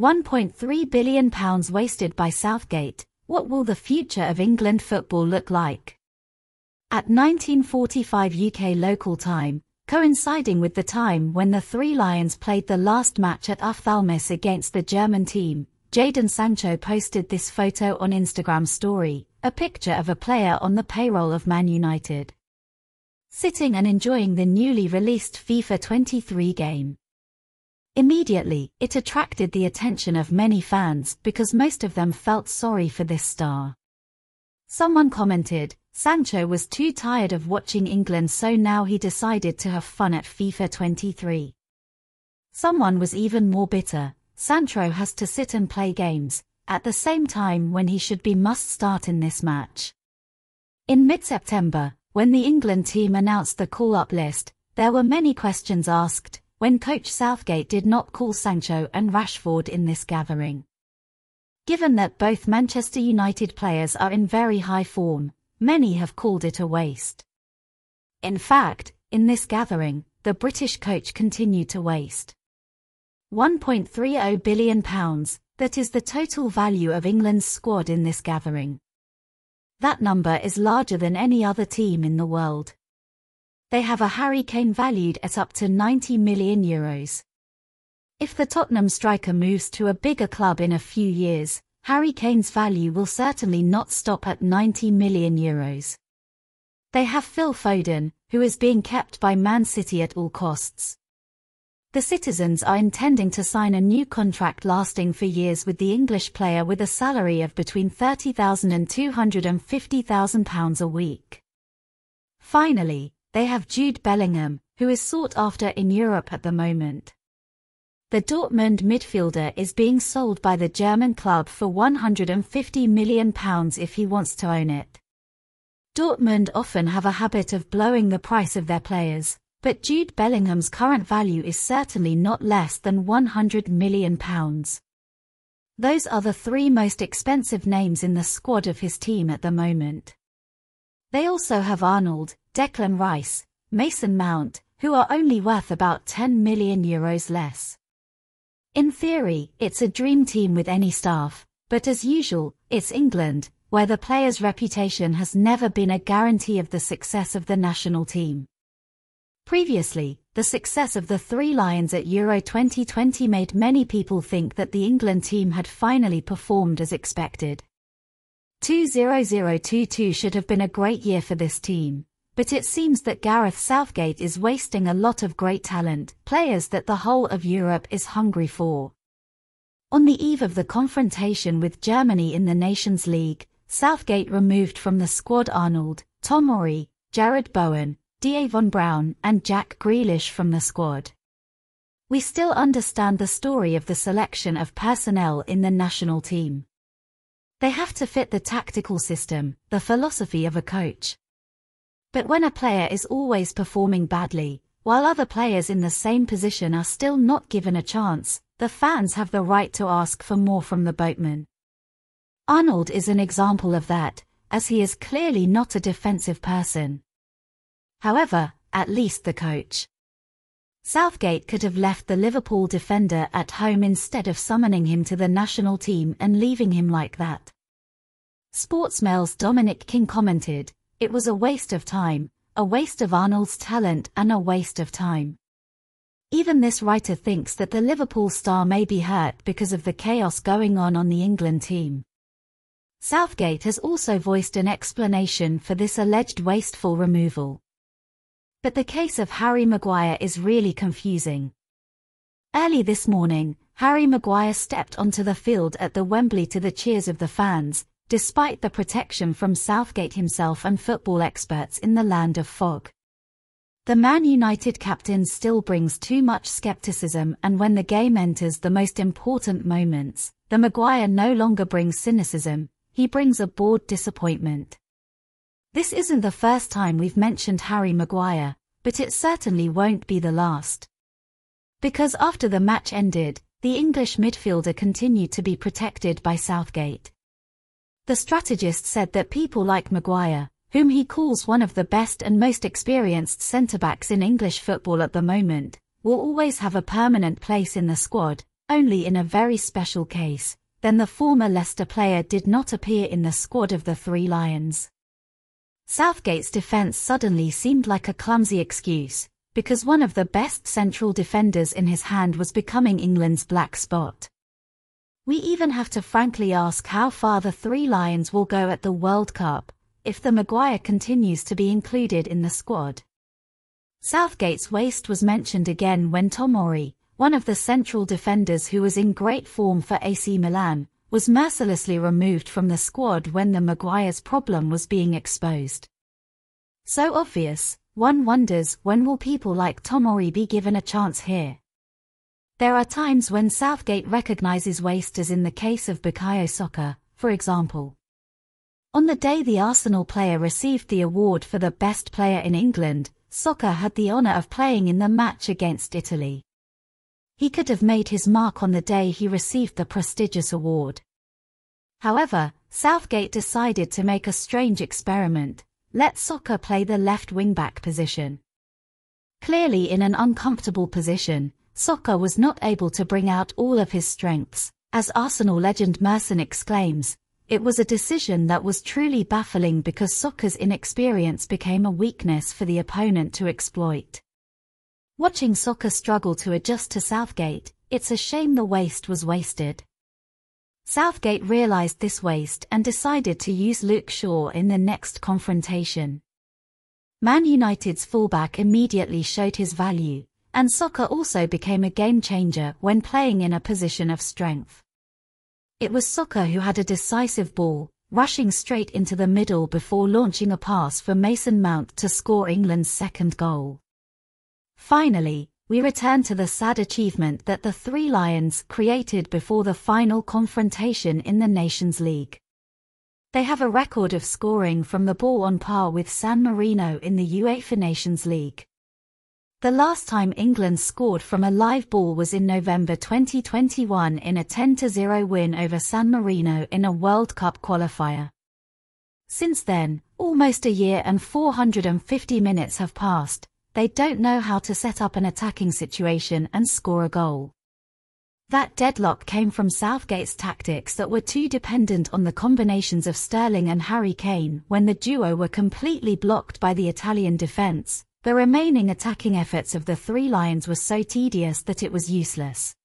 1.3 billion pounds wasted by Southgate. What will the future of England football look like? At 1945 UK local time, coinciding with the time when the Three Lions played the last match at Ophthalmos against the German team, Jadon Sancho posted this photo on Instagram story, a picture of a player on the payroll of Man United. Sitting and enjoying the newly released FIFA 23 game. Immediately, it attracted the attention of many fans because most of them felt sorry for this star. Someone commented, Sancho was too tired of watching England so now he decided to have fun at FIFA 23. Someone was even more bitter, Sancho has to sit and play games, at the same time when he should be must start in this match. In mid-September, when the England team announced the call-up list, there were many questions asked, when coach Southgate did not call Sancho and Rashford in this gathering. Given that both Manchester United players are in very high form, many have called it a waste. In fact, in this gathering, the British coach continued to waste 1.30 billion pounds, that is the total value of England's squad in this gathering. That number is larger than any other team in the world. They have a Harry Kane valued at up to 90 million euros. If the Tottenham striker moves to a bigger club in a few years, Harry Kane's value will certainly not stop at 90 million euros. They have Phil Foden, who is being kept by Man City at all costs. The citizens are intending to sign a new contract lasting for years with the English player with a salary of between £30,000 and £250,000 a week. Finally, they have Jude Bellingham, who is sought after in Europe at the moment. The Dortmund midfielder is being sold by the German club for £150 million if he wants to own it. Dortmund often have a habit of blowing the price of their players, but Jude Bellingham's current value is certainly not less than £100 million. Those are the three most expensive names in the squad of his team at the moment. They also have Arnold, Declan Rice, Mason Mount, who are only worth about 10 million euros less. In theory, it's a dream team with any staff, but as usual, it's England, where the player's reputation has never been a guarantee of the success of the national team. Previously, the success of the Three Lions at Euro 2020 made many people think that the England team had finally performed as expected. 2022 should have been a great year for this team but it seems that Gareth Southgate is wasting a lot of great talent, players that the whole of Europe is hungry for. On the eve of the confrontation with Germany in the Nations League, Southgate removed from the squad Arnold, Tomori, Jarrod Bowen, Von Brown and Jack Grealish from the squad. We still understand the story of the selection of personnel in the national team. They have to fit the tactical system, the philosophy of a coach. But when a player is always performing badly, while other players in the same position are still not given a chance, the fans have the right to ask for more from the boatman. Arnold is an example of that, as he is clearly not a defensive person. However, at least the coach. Southgate could have left the Liverpool defender at home instead of summoning him to the national team and leaving him like that. Sportsmail's Dominic King commented, it was a waste of time, a waste of Arnold's talent and a waste of time. Even this writer thinks that the Liverpool star may be hurt because of the chaos going on on the England team. Southgate has also voiced an explanation for this alleged wasteful removal. But the case of Harry Maguire is really confusing. Early this morning, Harry Maguire stepped onto the field at the Wembley to the cheers of the fans, despite the protection from Southgate himself and football experts in the land of fog. The Man United captain still brings too much skepticism and when the game enters the most important moments, the Maguire no longer brings cynicism, he brings a bored disappointment. This isn't the first time we've mentioned Harry Maguire, but it certainly won't be the last. Because after the match ended, the English midfielder continued to be protected by Southgate. The strategist said that people like Maguire, whom he calls one of the best and most experienced centre-backs in English football at the moment, will always have a permanent place in the squad, only in a very special case, then the former Leicester player did not appear in the squad of the Three Lions. Southgate's defence suddenly seemed like a clumsy excuse, because one of the best central defenders in his hand was becoming England's black spot. We even have to frankly ask how far the Three Lions will go at the World Cup, if the Maguire continues to be included in the squad. Southgate's waste was mentioned again when Tomori, one of the central defenders who was in great form for AC Milan, was mercilessly removed from the squad when the Maguire's problem was being exposed. So obvious, one wonders when will people like Tomori be given a chance here? There are times when Southgate recognizes waste as in the case of Bukayo Saka, for example. On the day the Arsenal player received the award for the best player in England, Saka had the honour of playing in the match against Italy. He could have made his mark on the day he received the prestigious award. However, Southgate decided to make a strange experiment, let Saka play the left wing-back position. Clearly in an uncomfortable position, Saka was not able to bring out all of his strengths, as Arsenal legend Merson exclaims, it was a decision that was truly baffling because Saka's inexperience became a weakness for the opponent to exploit. Watching Saka struggle to adjust to Southgate, it's a shame the waste was wasted. Southgate realized this waste and decided to use Luke Shaw in the next confrontation. Man United's fullback immediately showed his value, and Saka also became a game changer when playing in a position of strength. It was Saka who had a decisive ball, rushing straight into the middle before launching a pass for Mason Mount to score England's second goal. Finally, we return to the sad achievement that the Three Lions created before the final confrontation in the Nations League. They have a record of scoring from the ball on par with San Marino in the UEFA Nations League. The last time England scored from a live ball was in November 2021 in a 10-0 win over San Marino in a World Cup qualifier. Since then, almost a year and 450 minutes have passed, they don't know how to set up an attacking situation and score a goal. That deadlock came from Southgate's tactics that were too dependent on the combinations of Sterling and Harry Kane when the duo were completely blocked by the Italian defence, the remaining attacking efforts of the Three Lions were so tedious that it was useless.